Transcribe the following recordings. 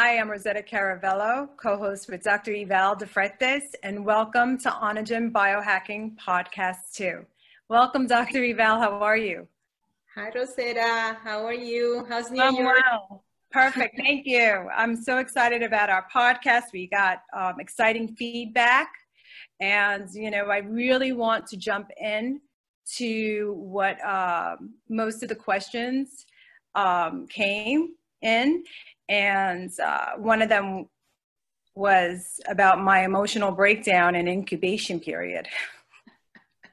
Hi, I'm Rosetta Caravello, co-host with Dr. Ivel De Freitas, and welcome to Onogen Biohacking Podcast 2. Welcome, Dr. Ivel. How are you? Hi, Rosetta. How are you? How's New I'm York? well. Perfect. Thank you. I'm so excited about our podcast. We got um, exciting feedback, and you know, I really want to jump in to what um, most of the questions um, came in and uh, one of them was about my emotional breakdown and incubation period.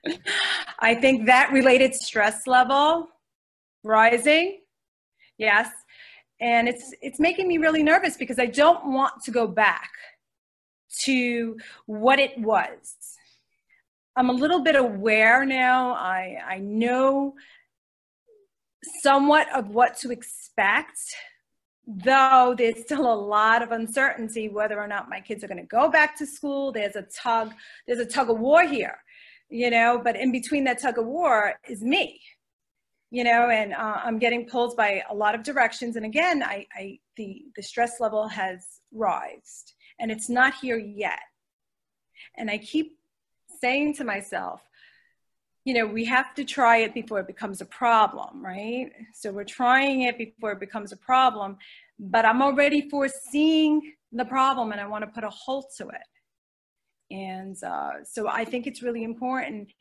I think that related stress level rising, yes, and it's it's making me really nervous because I don't want to go back to what it was. I'm a little bit aware now. I I know somewhat of what to expect though there's still a lot of uncertainty whether or not my kids are going to go back to school there's a tug there's a tug of war here you know but in between that tug of war is me you know and uh, i'm getting pulled by a lot of directions and again i, I the the stress level has rised and it's not here yet. And i keep saying to myself you know, we have to try it before it becomes a problem, right? So we're trying it before it becomes a problem, but I'm already foreseeing the problem and I want to put a halt to it. And uh, so I think it's really important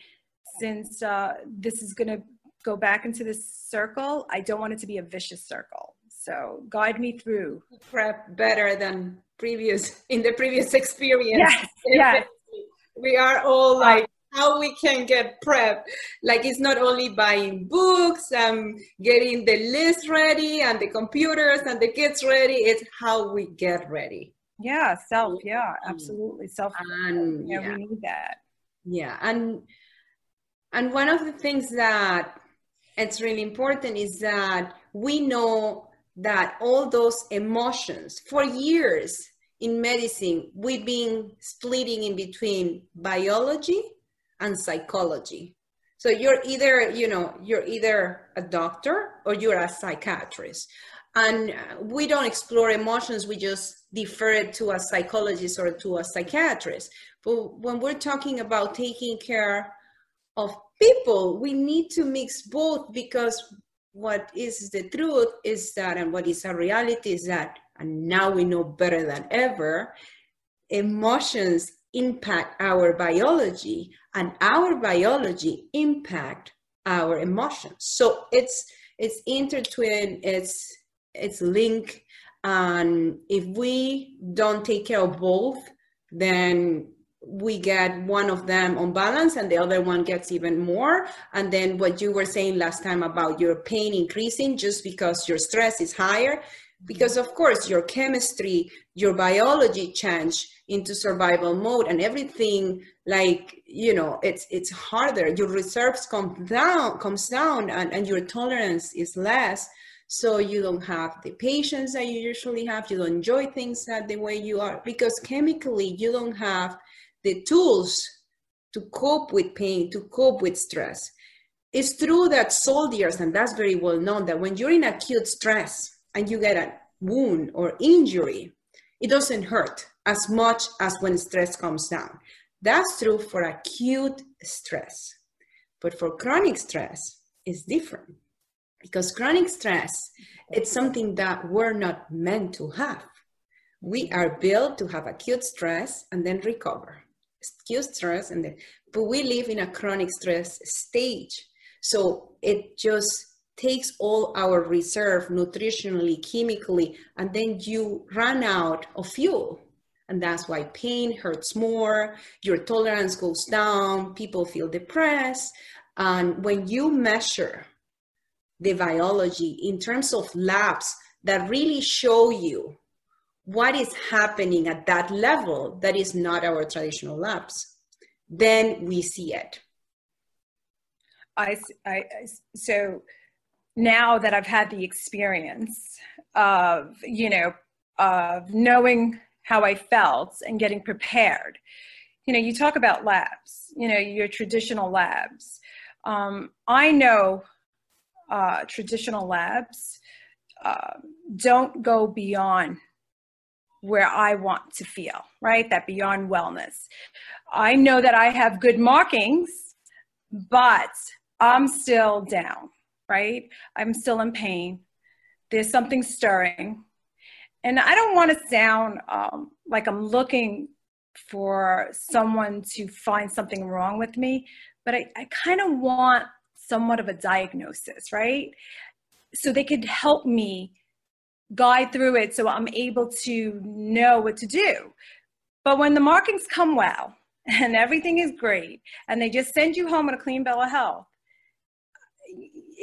since uh, this is going to go back into this circle, I don't want it to be a vicious circle. So guide me through. Prep better than previous in the previous experience. Yes, yes. We are all like how we can get prep. Like it's not only buying books and getting the list ready and the computers and the kids ready, it's how we get ready. Yeah, self. Mm-hmm. Yeah, absolutely. Self. And yeah, yeah, we need that. Yeah. And and one of the things that it's really important is that we know that all those emotions for years in medicine we've been splitting in between biology and psychology. So you're either, you know, you're either a doctor or you're a psychiatrist. And we don't explore emotions, we just defer it to a psychologist or to a psychiatrist. But when we're talking about taking care of people, we need to mix both because what is the truth is that, and what is a reality is that, and now we know better than ever, emotions impact our biology and our biology impact our emotions. So it's it's intertwined it's it's linked and if we don't take care of both then we get one of them on balance and the other one gets even more. And then what you were saying last time about your pain increasing just because your stress is higher because of course your chemistry your biology change into survival mode and everything like you know it's it's harder. Your reserves come down comes down and, and your tolerance is less. So you don't have the patience that you usually have. You don't enjoy things that the way you are. Because chemically you don't have the tools to cope with pain to cope with stress. It's true that soldiers and that's very well known that when you're in acute stress and you get a wound or injury it doesn't hurt as much as when stress comes down. That's true for acute stress. But for chronic stress, it's different because chronic stress, it's something that we're not meant to have. We are built to have acute stress and then recover. Acute stress and then, but we live in a chronic stress stage. So it just takes all our reserve nutritionally, chemically, and then you run out of fuel. And that's why pain hurts more, your tolerance goes down, people feel depressed. And when you measure the biology in terms of labs that really show you what is happening at that level that is not our traditional labs, then we see it. I, I so now that I've had the experience of, you know, of knowing how I felt and getting prepared. You know, you talk about labs, you know, your traditional labs. Um, I know uh, traditional labs uh, don't go beyond where I want to feel, right? That beyond wellness. I know that I have good markings, but I'm still down, right? I'm still in pain. There's something stirring. And I don't want to sound um, like I'm looking for someone to find something wrong with me, but I, I kind of want somewhat of a diagnosis, right? So they could help me guide through it so I'm able to know what to do. But when the markings come well and everything is great and they just send you home with a clean bill of health,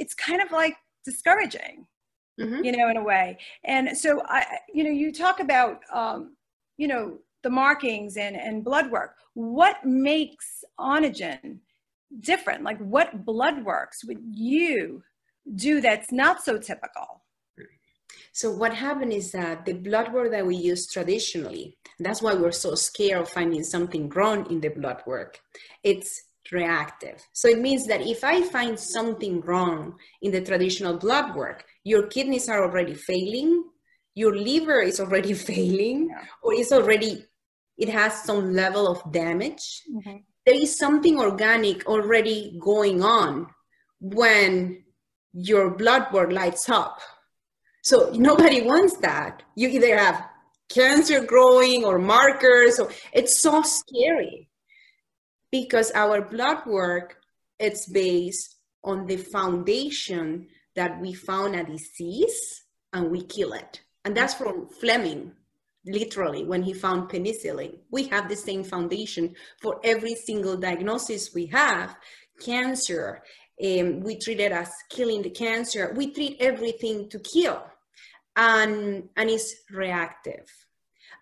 it's kind of like discouraging, mm-hmm. you know, in a way. And so I, you know, you talk about, um, you know, the markings and, and blood work. What makes Onogen different? Like what blood works would you do that's not so typical? So what happened is that the blood work that we use traditionally, that's why we're so scared of finding something wrong in the blood work. It's reactive. So it means that if I find something wrong in the traditional blood work, your kidneys are already failing, your liver is already failing, yeah. or it's already it has some level of damage. Mm-hmm. There is something organic already going on when your blood work lights up. So nobody wants that. You either have cancer growing or markers. or it's so scary because our blood work it's based on the foundation that we found a disease and we kill it. And that's from Fleming, literally, when he found penicillin. We have the same foundation for every single diagnosis we have. Cancer, um, we treat it as killing the cancer. We treat everything to kill and, and it's reactive.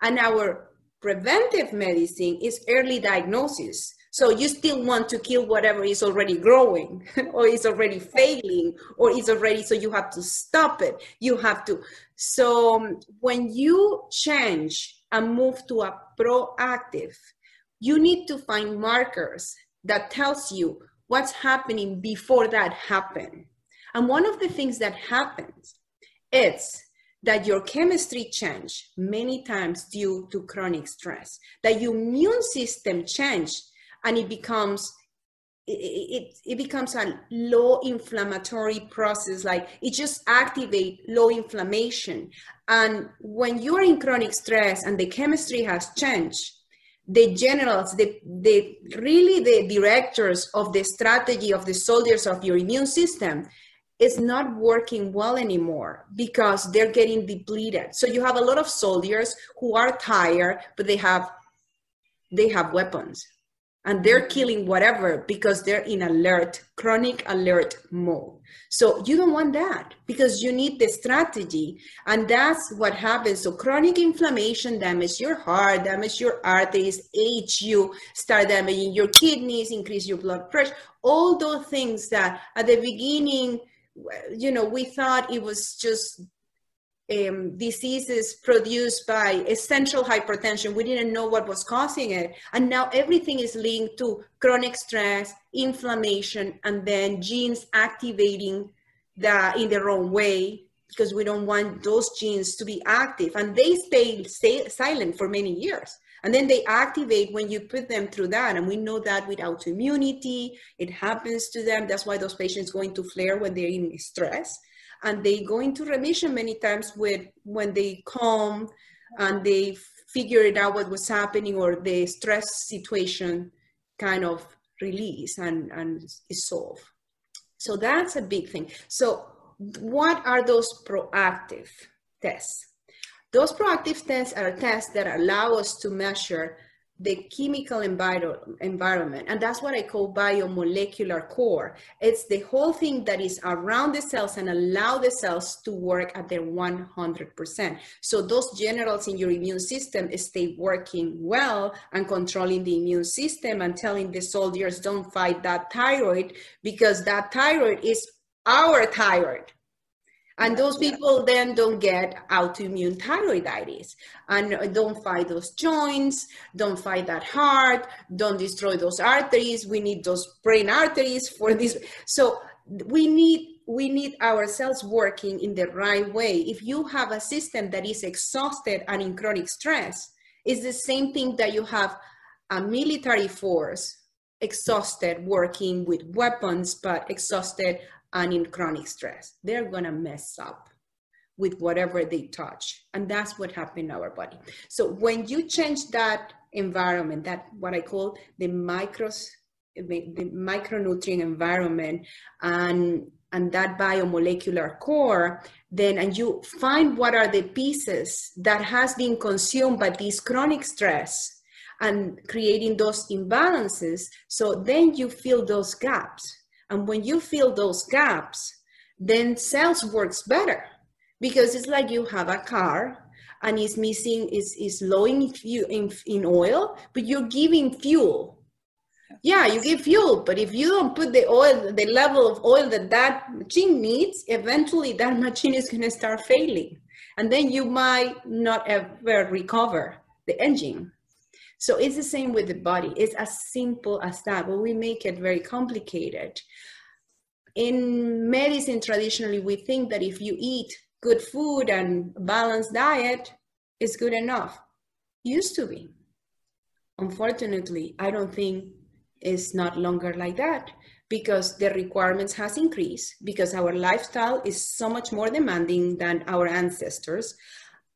And our preventive medicine is early diagnosis. So you still want to kill whatever is already growing or is already failing or is already, so you have to stop it. You have to. So um, when you change and move to a proactive, you need to find markers that tells you what's happening before that happened. And one of the things that happens is that your chemistry change many times due to chronic stress, that your immune system change and it becomes it, it, becomes a low inflammatory process like it just activate low inflammation. And when you are in chronic stress and the chemistry has changed the generals the, the really the directors of the strategy of the soldiers of your immune system is not working well anymore because they're getting depleted. So you have a lot of soldiers who are tired but they have they have weapons and they're killing whatever because they're in alert chronic alert mode. So you don't want that because you need the strategy. And that's what happens. So chronic inflammation damage your heart damage your arteries age you start damaging your kidneys increase your blood pressure all those things that at the beginning you know we thought it was just um, diseases produced by essential hypertension. We didn't know what was causing it. And now everything is linked to chronic stress, inflammation, and then genes activating the, in the wrong way because we don't want those genes to be active. And they stay, stay silent for many years. And then they activate when you put them through that. And we know that with autoimmunity, it happens to them. That's why those patients go into flare when they're in stress and they go into remission many times with when they calm and they figured out what was happening or the stress situation kind of release and, and is solved. So that's a big thing. So what are those proactive tests? Those proactive tests are tests that allow us to measure the chemical enviro- environment. And that's what I call biomolecular core. It's the whole thing that is around the cells and allow the cells to work at their 100%. So those generals in your immune system stay working well and controlling the immune system and telling the soldiers don't fight that thyroid because that thyroid is our thyroid and those people then don't get autoimmune thyroiditis and don't fight those joints, don't fight that heart, don't destroy those arteries. We need those brain arteries for this. So we need we need our cells working in the right way. If you have a system that is exhausted and in chronic stress, it's the same thing that you have a military force exhausted working with weapons, but exhausted and in chronic stress. They're gonna mess up with whatever they touch. And that's what happened in our body. So when you change that environment, that what I call the micros, the micronutrient environment and and that biomolecular core, then and you find what are the pieces that has been consumed by this chronic stress and creating those imbalances. So then you fill those gaps. And when you fill those gaps, then sales works better because it's like you have a car and it's missing is is low in, in in oil but you're giving fuel. Yeah you give fuel but if you don't put the oil the level of oil that that machine needs eventually that machine is going to start failing. And then you might not ever recover the engine so it's the same with the body it's as simple as that but we make it very complicated in medicine traditionally we think that if you eat good food and balanced diet is good enough. Used to be. Unfortunately, I don't think it's not longer like that because the requirements has increased because our lifestyle is so much more demanding than our ancestors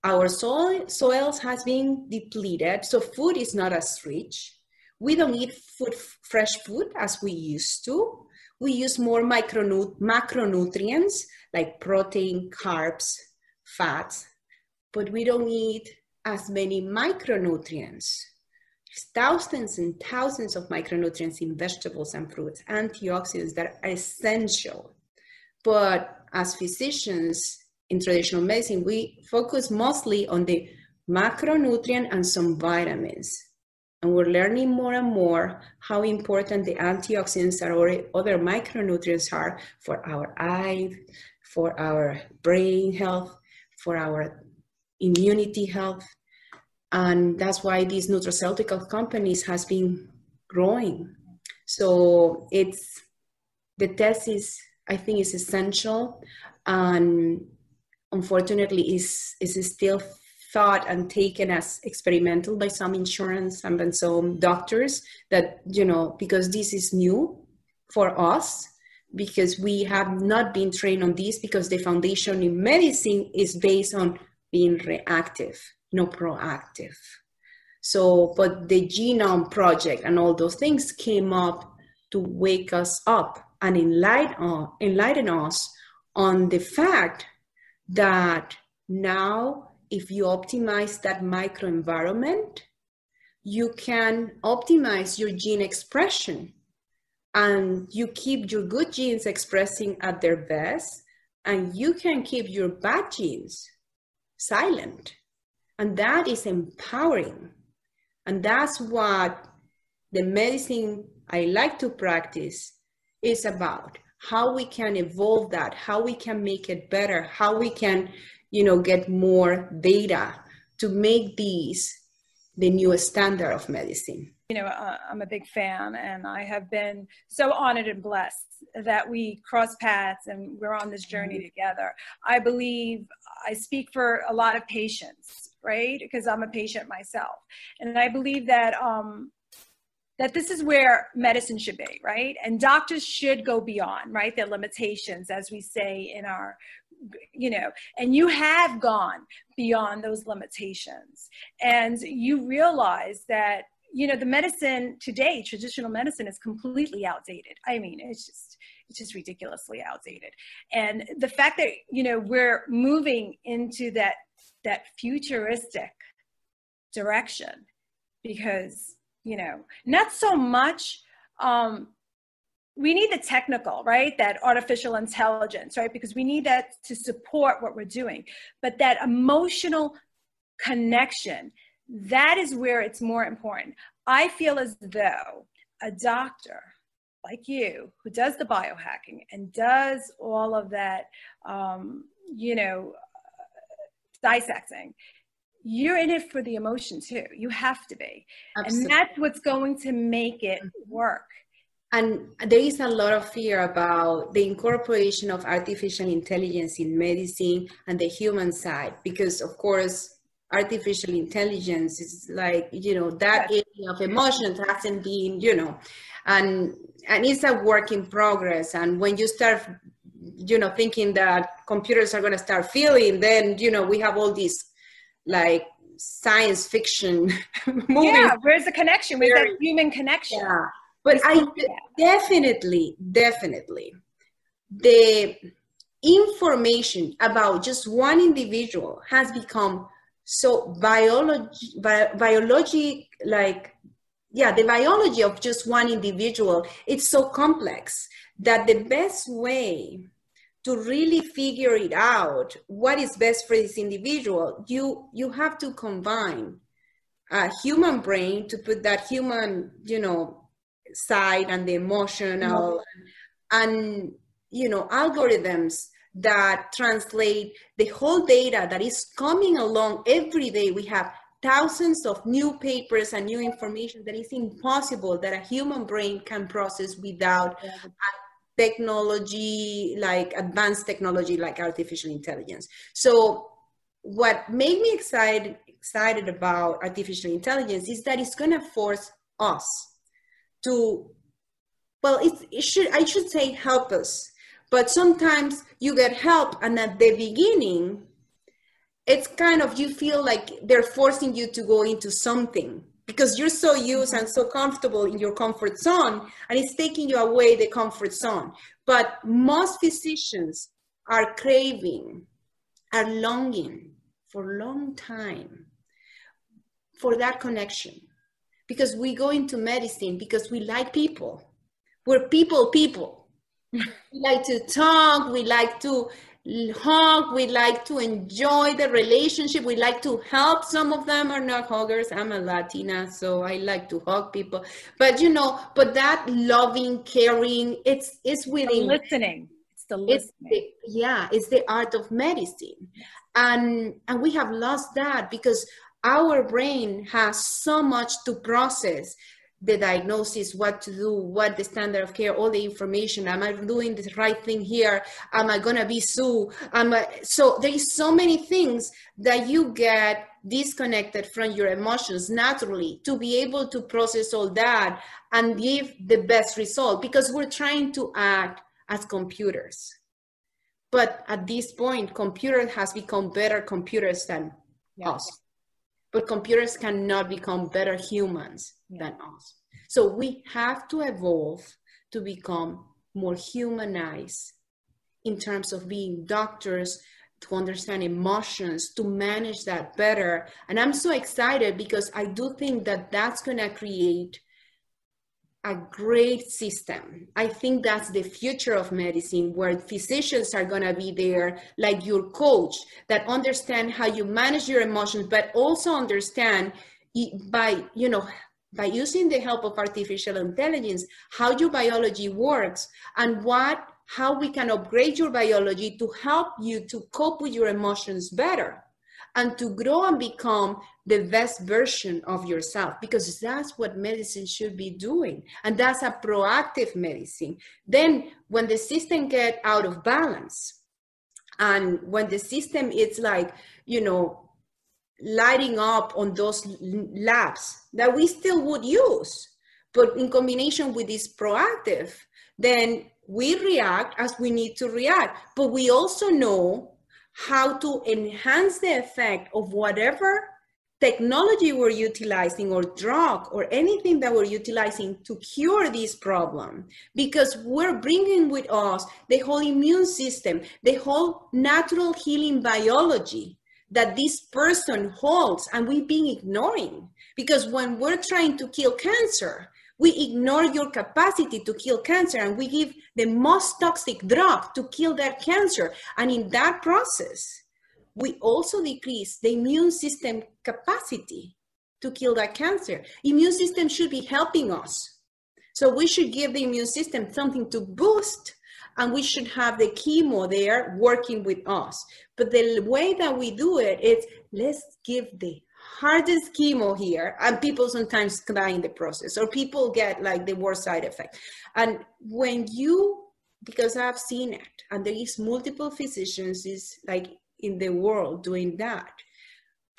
our soil, soils has been depleted so food is not as rich we don't eat food fresh food as we used to we use more micronut- macronutrients like protein, carbs, fats, but we don't eat as many micronutrients. There's thousands and thousands of micronutrients in vegetables and fruits, antioxidants that are essential. But as physicians in traditional medicine, we focus mostly on the macronutrient and some vitamins. And we're learning more and more how important the antioxidants are or other micronutrients are for our eye, for our brain health, for our immunity health. And that's why these nutraceutical companies has been growing. So it's the test is I think is essential and unfortunately is is still thought and taken as experimental by some insurance and some doctors that you know because this is new for us because we have not been trained on this because the foundation in medicine is based on being reactive, not proactive. So, but the genome project and all those things came up to wake us up and enlighten, uh, enlighten us on the fact that now if you optimize that microenvironment, you can optimize your gene expression and you keep your good genes expressing at their best and you can keep your bad genes silent. And that is empowering. And that's what the medicine i like to practice is about how we can evolve that how we can make it better how we can you know get more data to make these the new standard of medicine you know, uh, I'm a big fan, and I have been so honored and blessed that we cross paths and we're on this journey mm-hmm. together. I believe I speak for a lot of patients, right? Because I'm a patient myself, and I believe that um, that this is where medicine should be, right? And doctors should go beyond, right, their limitations, as we say in our you know and you have gone beyond those limitations. And you realize that you know the medicine today traditional medicine is completely outdated. I mean it's just it's just ridiculously outdated. And the fact that you know we're moving into that that futuristic direction because you know not so much um we need the technical right? That artificial intelligence right? Because we need that to support what we're doing. But that emotional connection that is where it's more important. I feel as though a doctor like you who does the biohacking and does all of that, um, you know, dissecting, you're in it for the emotion too. You have to be. Absolutely. And that's what's going to make it mm-hmm. work. and there is a lot of fear about the incorporation of artificial intelligence in medicine and the human side because of course artificial intelligence is like you know that area of emotions hasn't been you know and and it's a work in progress and when you start you know thinking that computers are going to start feeling then you know we have all these like science fiction movies. yeah where's the connection? Where's that human connection? Yeah. But i definitely definitely the information about just one individual has become so biology bi- biology like yeah the biology of just one individual it's so complex that the best way to really figure it out what is best for this individual you you have to combine a human brain to put that human you know side and the emotional mm-hmm. and you know algorithms that translate the whole data that is coming along every day we have thousands of new papers and new information that is impossible that a human brain can process without yeah technology like advanced technology like artificial intelligence. So what made me excited excited about artificial intelligence is that it's going to force us to well it, should i should say help us but sometimes you get help and at the beginning it's kind of you feel like they're forcing you to go into something because you're so used and so comfortable in your comfort zone and it's taking you away the comfort zone. But most physicians are craving are longing for a long time for that connection. Because we go into medicine because we like people. We're people people. We like to talk we like to hug we like to enjoy the relationship we like to help some of them. Are not huggers i'm a latina so i like to hug people. But you know but that loving caring it's it's within the listening. It's the listening it's the, yeah it's the art of medicine. And and we have lost that because our brain has so much to process the diagnosis, what to do, what the standard of care, all the information. Am I doing the right thing here? Am I gonna be sued? Am I, so there is so many things that you get disconnected from your emotions naturally to be able to process all that and give the best result because we're trying to act as computers. But at this point, computer has become better computers than yeah. us but computers cannot become better humans than us. So we have to evolve to become more humanized in terms of being doctors, to understand emotions, to manage that better. And I'm so excited because I do think that that's going to create a great system. I think that's the future of medicine where physicians are going to be there like your coach that understand how you manage your emotions but also understand by you know by using the help of artificial intelligence how your biology works and what how we can upgrade your biology to help you to cope with your emotions better and to grow and become the best version of yourself because that's what medicine should be doing and that's a proactive medicine. Then when the system get out of balance and when the system is like you know lighting up on those labs that we still would use but in combination with this proactive then we react as we need to react. But we also know how to enhance the effect of whatever technology we're utilizing or drug or anything that we're utilizing to cure this problem. Because we're bringing with us the whole immune system the whole natural healing biology that this person holds and we've been ignoring. Because when we're trying to kill cancer we ignore your capacity to kill cancer and we give the most toxic drug to kill that cancer. And in that process, we also decrease the immune system capacity to kill that cancer. Immune system should be helping us. So we should give the immune system something to boost and we should have the chemo there working with us. But the way that we do it is let's give the hardest chemo here and people sometimes die in the process or people get like the worst side effect. And when you because i've seen it and there is multiple physicians is like in the world doing that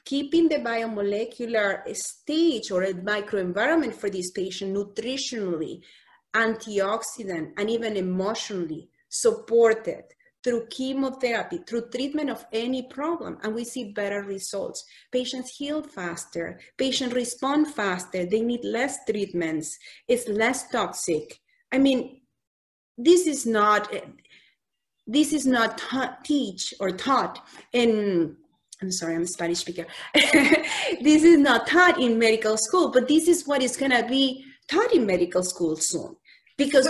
keeping the biomolecular stage or a microenvironment for this patient nutritionally antioxidant and even emotionally supported through chemotherapy, through treatment of any problem, and we see better results. Patients heal faster, patients respond faster, they need less treatments, it's less toxic. I mean, this is not this is not ta- teach or taught in I'm sorry, I'm a Spanish speaker. this is not taught in medical school, but this is what is going to be taught in medical school soon because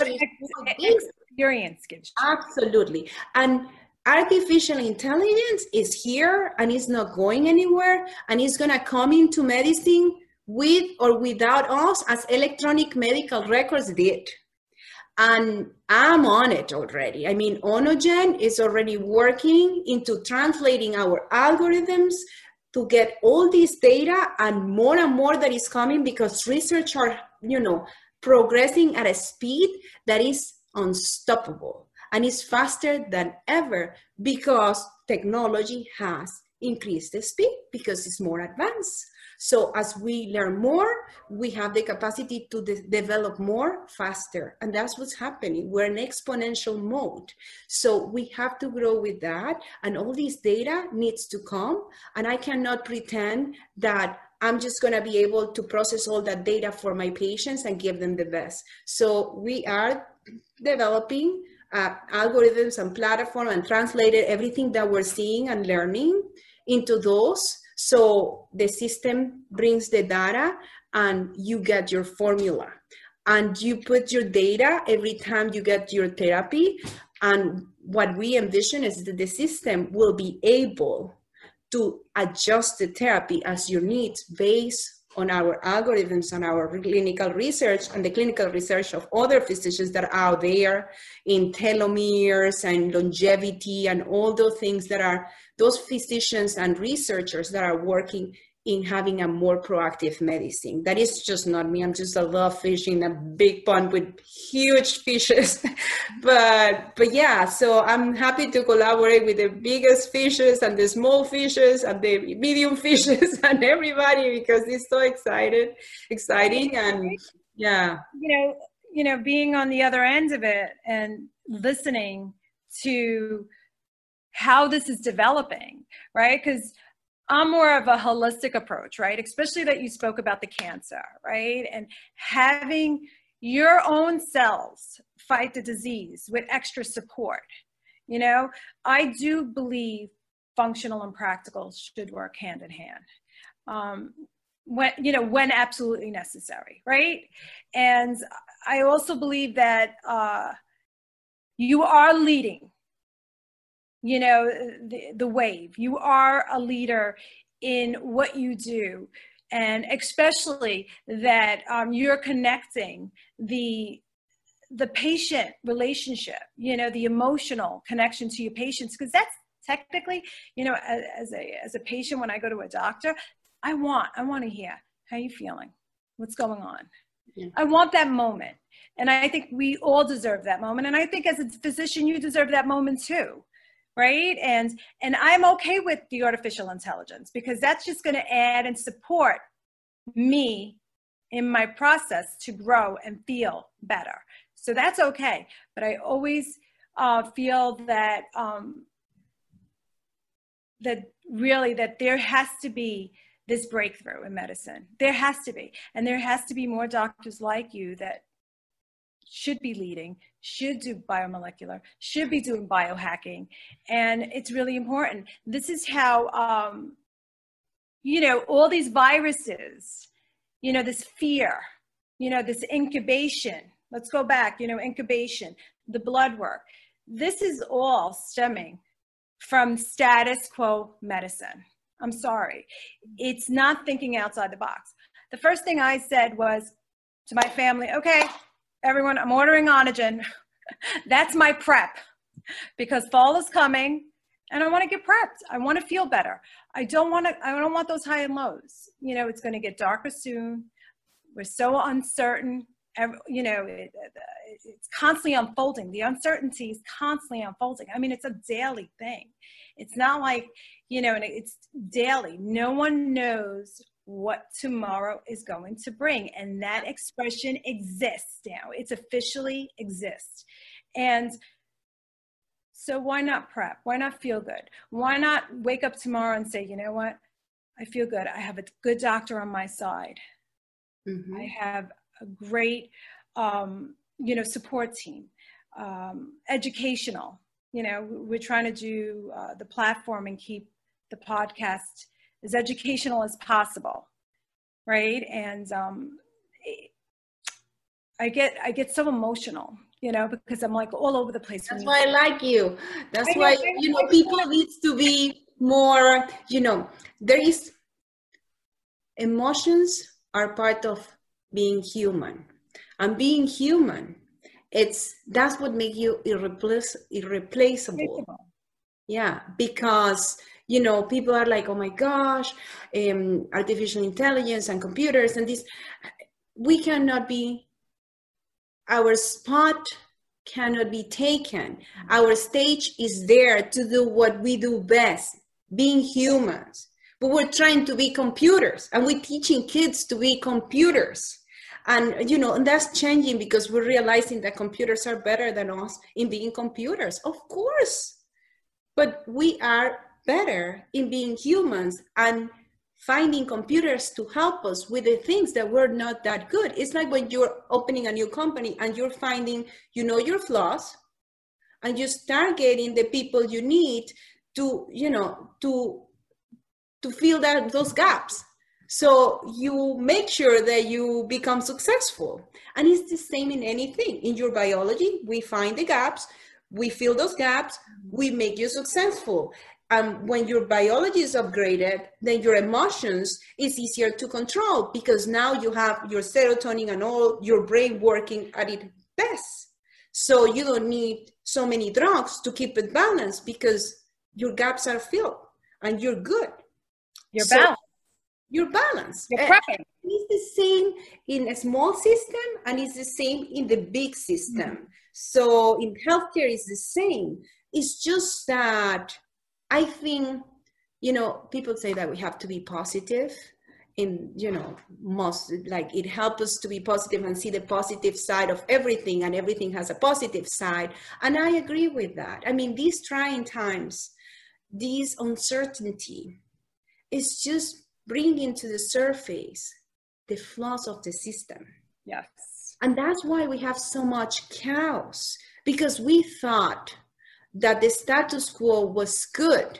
experience gives you. absolutely. And artificial intelligence is here and it's not going anywhere and it's going to come into medicine with or without us as electronic medical records did. And i'm on it already. I mean onogen is already working into translating our algorithms to get all this data and more and more that is coming because research are you know progressing at a speed that is unstoppable and is faster than ever because technology has increased the speed because it's more advanced. So as we learn more, we have the capacity to de- develop more faster. And that's what's happening. We're in exponential mode. So we have to grow with that. And all this data needs to come. And I cannot pretend that I'm just going to be able to process all that data for my patients and give them the best. So we are developing uh, algorithms and platform and translated everything that we're seeing and learning into those. So the system brings the data and you get your formula and you put your data every time you get your therapy. And what we envision is that the system will be able to adjust the therapy as your needs based on our algorithms and our clinical research and the clinical research of other physicians that are out there in telomeres and longevity and all those things that are those physicians and researchers that are working in having a more proactive medicine. That is just not me. I'm just a love fish in a big pond with huge fishes. but but yeah, so I'm happy to collaborate with the biggest fishes and the small fishes and the medium fishes and everybody because it's so excited, exciting and yeah. You know, you know, being on the other end of it and listening to how this is developing, right? Because I'm more of a holistic approach, right? Especially that you spoke about the cancer, right? And having your own cells fight the disease with extra support. You know, I do believe functional and practical should work hand in hand. Um, when you know when absolutely necessary right and i also believe that uh, you are leading you know the, the wave. You are a leader in what you do. And especially that um, you're connecting the the patient relationship you know the emotional connection to your patients. Because that's technically you know as, as, a as a patient when i go to a doctor i want i want to hear how you feeling? What's going on? Yeah. i want that moment. And i think we all deserve that moment. And i think as a physician you deserve that moment too right? And and i'm okay with the artificial intelligence because that's just going to add and support me in my process to grow and feel better. So that's okay but i always uh, feel that um, that really that there has to be this breakthrough in medicine. There has to be. And there has to be more doctors like you that should be leading, should do biomolecular, should be doing biohacking. And it's really important. This is how, um, you know, all these viruses, you know, this fear, you know, this incubation. Let's go back, you know, incubation, the blood work. This is all stemming from status quo medicine. I'm sorry. It's not thinking outside the box. The first thing I said was to my family, okay, everyone, I'm ordering Onogen. That's my prep because fall is coming and I want to get prepped. I want to feel better. I don't want to, I don't want those high and lows. You know, it's going to get darker soon. We're so uncertain. You know, it, it's constantly unfolding. The uncertainty is constantly unfolding. I mean, it's a daily thing. It's not like, you know, and it's daily. No one knows what tomorrow is going to bring. And that expression exists now. It's officially exists. And so why not prep? Why not feel good? Why not wake up tomorrow and say, you know what? I feel good. I have a good doctor on my side. Mm-hmm. I have a great, um, you know, support team, um, educational. You know, we're trying to do uh, the platform and keep the podcast as educational as possible, right? And um, I get I get so emotional you know, because I'm like all over the place. That's why I like you. That's I why, know, you know, people needs to be more, you know, there is emotions are part of being human and being human it's that's what makes you irreplace, irreplaceable yeah because you know people are like oh my gosh um, artificial intelligence and computers and this we cannot be our spot cannot be taken. Our stage is there to do what we do best, being humans. But we're trying to be computers and we're teaching kids to be computers. And you know, and that's changing because we're realizing that computers are better than us in being computers. Of course. But we are better in being humans and finding computers to help us with the things that were not that good. It's like when you're opening a new company and you're finding, you know, your flaws and you start getting the people you need to, you know, to to fill that those gaps. So you make sure that you become successful. And it's the same in anything. In your biology, we find the gaps, we fill those gaps, we make you successful um, when your biology is upgraded, then your emotions is easier to control because now you have your serotonin and all your brain working at its best. So you don't need so many drugs to keep it balanced because your gaps are filled and you're good. You're so balanced. You're balanced. You're prepping. It's the same in a small system and it's the same in the big system. Mm-hmm. So in healthcare, it's the same. It's just that I think, you know, people say that we have to be positive in, you know, most like it helps us to be positive and see the positive side of everything, and everything has a positive side. And I agree with that. I mean, these trying times, this uncertainty is just bringing to the surface the flaws of the system. Yes. And that's why we have so much chaos because we thought that the status quo was good,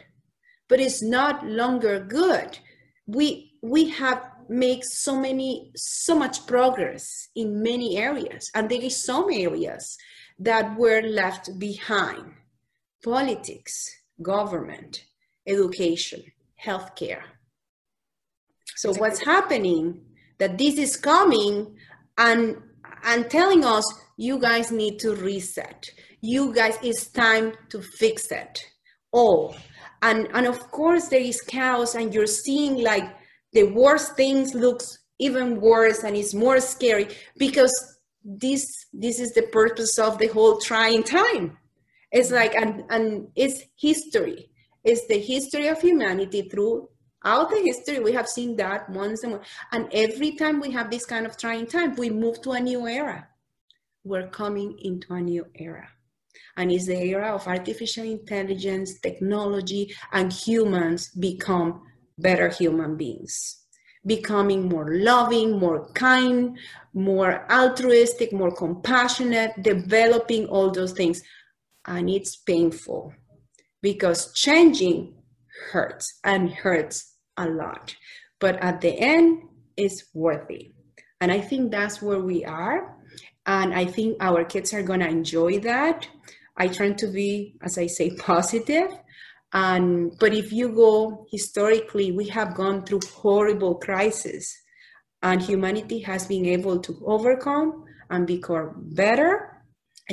but it's not longer good. We we have made so many so much progress in many areas, and there is some areas that were left behind: politics, government, education, healthcare. So what's happening? That this is coming and and telling us you guys need to reset you guys it's time to fix it all oh, and and of course there is chaos and you're seeing like the worst things looks even worse and it's more scary because this this is the purpose of the whole trying time. It's like and and it's history. It's the history of humanity throughout the history. We have seen that once and more. And every time we have this kind of trying time we move to a new era. We're coming into a new era and it's the era of artificial intelligence, technology, and humans become better human beings, becoming more loving, more kind, more altruistic, more compassionate, developing all those things. And it's painful because changing hurts and hurts a lot. But at the end, it's worth it. And I think that's where we are. And I think our kids are going to enjoy that. I try to be, as I say, positive. And but if you go historically, we have gone through horrible crises, and humanity has been able to overcome and become better,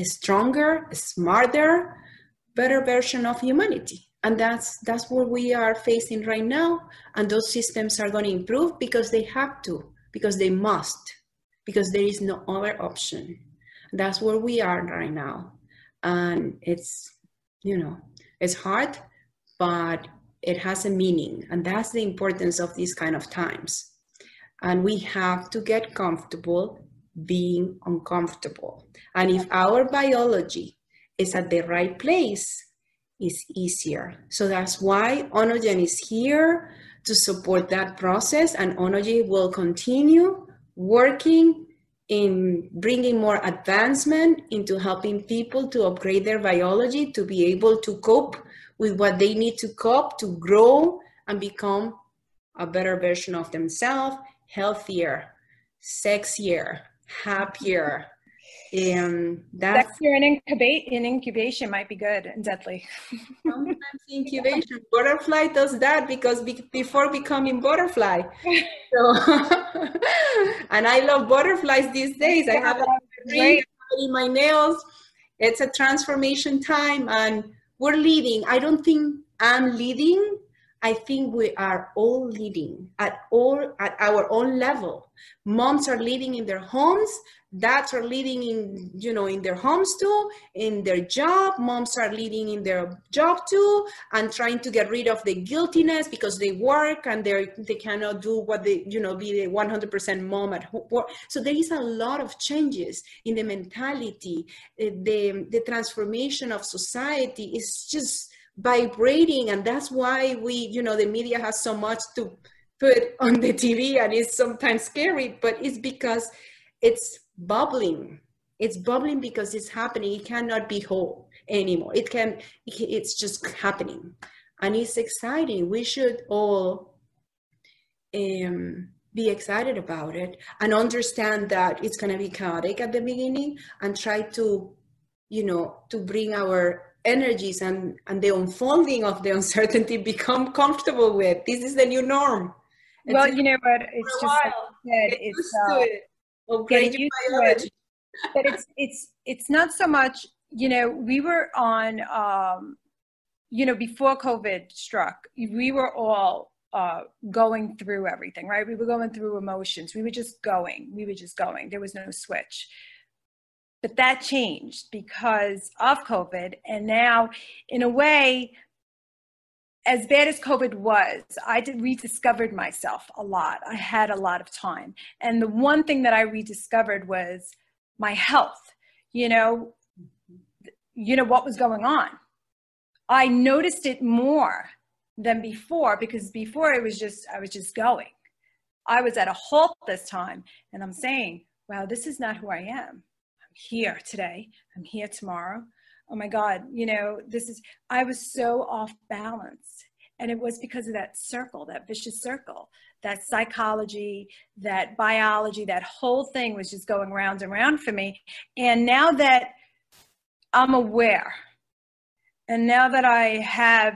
stronger, smarter, better version of humanity. and that's that's what we are facing right now and those systems are going to improve because they have to because they must because there is no other option. That's where we are right now. And it's you know it's hard but it has a meaning. And that's the importance of these kind of times. And we have to get comfortable being uncomfortable. And if our biology is at the right place it's easier. So that's why Onogen is here to support that process, and Onogen will continue working in bringing more advancement into helping people to upgrade their biology to be able to cope with what they need to cope to grow and become a better version of themselves, healthier, sexier, happier, um, that's Sex in, incubate, in incubation might be good and deadly. sometimes incubation, butterfly does that because be, before becoming butterfly. So, and I love butterflies these days. I have it in my nails. It's a transformation time, and we're leading. I don't think I'm leading. I think we are all leading at all at our own level. Moms are leading in their homes, dads are leading in you know in their homes too in their job moms are leading in their job too and trying to get rid of the guiltiness because they work and they they cannot do what they you know be the 100% mom at home so there is a lot of changes in the mentality eh, the the transformation of society is just vibrating and that's why we you know the media has so much to put on the tv and it's sometimes scary but it's because it's bubbling. It's bubbling because it's happening. It cannot be whole anymore. It can it's just happening. And it's exciting. We should all um, be excited about it and understand that it's going to be chaotic at the beginning and try to you know to bring our energies and and the unfolding of the uncertainty become comfortable with this is the new norm well you know what it's just like said, it's uh, it well, great biology. It. But it's it's it's not so much. You know, we were on. Um, you know, before COVID struck, we were all uh, going through everything, right? We were going through emotions. We were just going. We were just going. There was no switch. But that changed because of COVID. And now, in a way, as bad as COVID was, I rediscovered myself a lot. I had a lot of time. And the one thing that I rediscovered was my health. You know, you know what was going on. I noticed it more than before because before it was just I was just going. I was at a halt this time and I'm saying, wow, this is not who I am. Here today. I'm here tomorrow oh my God, you know, this is, I was so off balance. And it was because of that circle, that vicious circle, that psychology, that biology, that whole thing was just going round and round for me. And now that I'm aware, and now that I have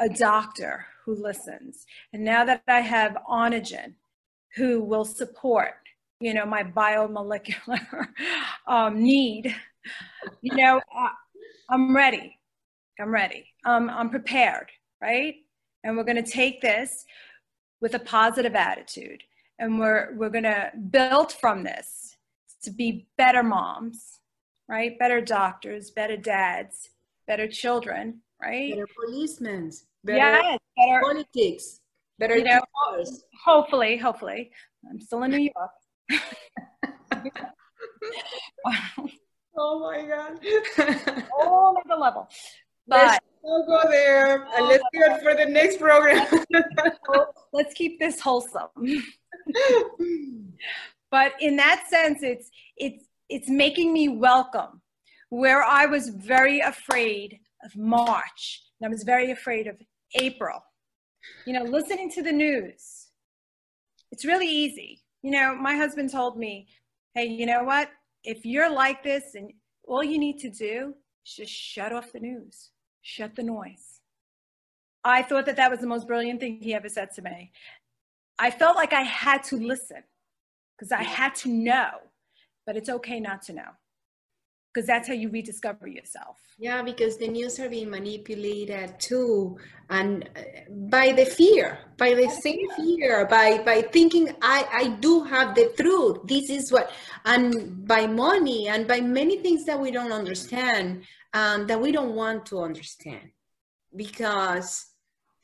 a doctor who listens, and now that I have Onogen who will support, you know, my biomolecular um, need, you know, uh, I'm ready. I'm ready. Um, I'm prepared, right? And we're going to take this with a positive attitude, and we're we're going to build from this to be better moms, right? Better doctors, better dads, better children, right? Better policemen, better, yes, better politics, better you know, Hopefully, hopefully, I'm still in New York. Oh my god. Whole other level. But we'll go there and let's do it for the next program. let's keep this wholesome. but in that sense, it's it's it's making me welcome where I was very afraid of March and I was very afraid of April. You know, listening to the news, it's really easy. You know, my husband told me, hey, you know what? if you're like this and all you need to do is just shut off the news, shut the noise. I thought that that was the most brilliant thing he ever said to me. I felt like I had to listen because I had to know, but it's okay not to know. Because that's how you rediscover yourself. Yeah, because the news are being manipulated too, and uh, by the fear, by the same fear, by by thinking I I do have the truth. This is what, and by money, and by many things that we don't understand, um, that we don't want to understand, because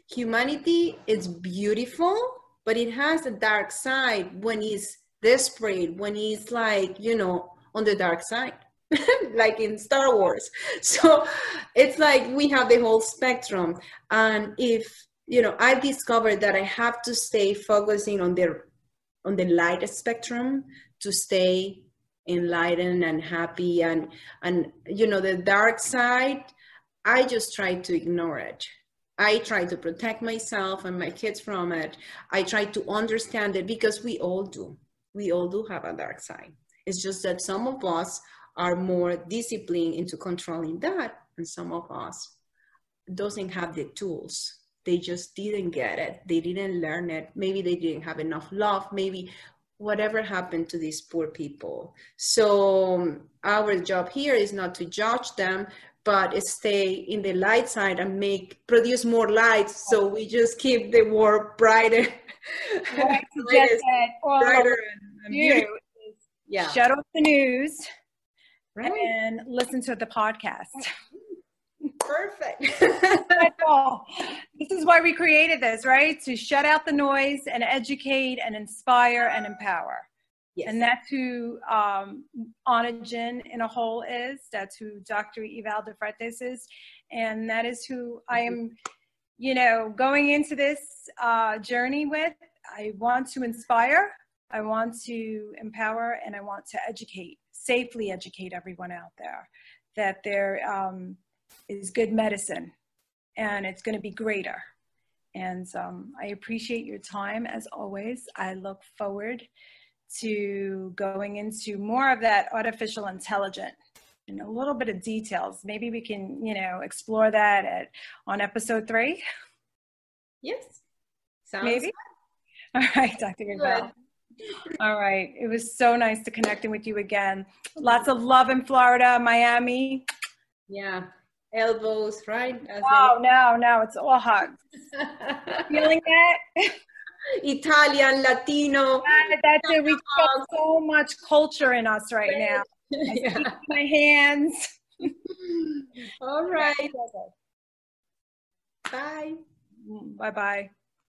humanity is beautiful, but it has a dark side when it's desperate, when it's like you know on the dark side like in Star Wars. So it's like we have the whole spectrum. And if, you know, I discovered that I have to stay focusing on the on the light spectrum to stay enlightened and happy and and you know the dark side i just try to ignore it i try to protect myself and my kids from it i try to understand it because we all do we all do have a dark side it's just that some of us are more disciplined into controlling that and some of us doesn't have the tools. They just didn't get it. They didn't learn it. Maybe they didn't have enough love. Maybe whatever happened to these poor people. So um, our job here is not to judge them but stay in the light side and make produce more light. So we just keep the world brighter. Brighter and, and yeah. shut off the news right. and listen to the podcast. Perfect. this is why we created this, right? To shut out the noise and educate and inspire and empower. Yes. And that's who um, Onogen in a whole is. That's who Dr. Ivel de Freitas is. And that is who I am, you know, going into this uh, journey with. I want to inspire, I want to empower, and I want to educate safely educate everyone out there that there um, is good medicine and it's going to be greater. And um, I appreciate your time as always. I look forward to going into more of that artificial intelligence and a little bit of details. Maybe we can, you know, explore that at, on episode three. Yes. Sounds Maybe. Good. All right, Dr. Bell. All right. It was so nice to connecting with you again. Lots of love in Florida, Miami. Yeah. Elbows, right? As oh, no, no. It's all hugs. Feeling that? Italian, Latino. That's it. We've got so much culture in us right now. yeah. my hands. all right. Bye. Bye bye.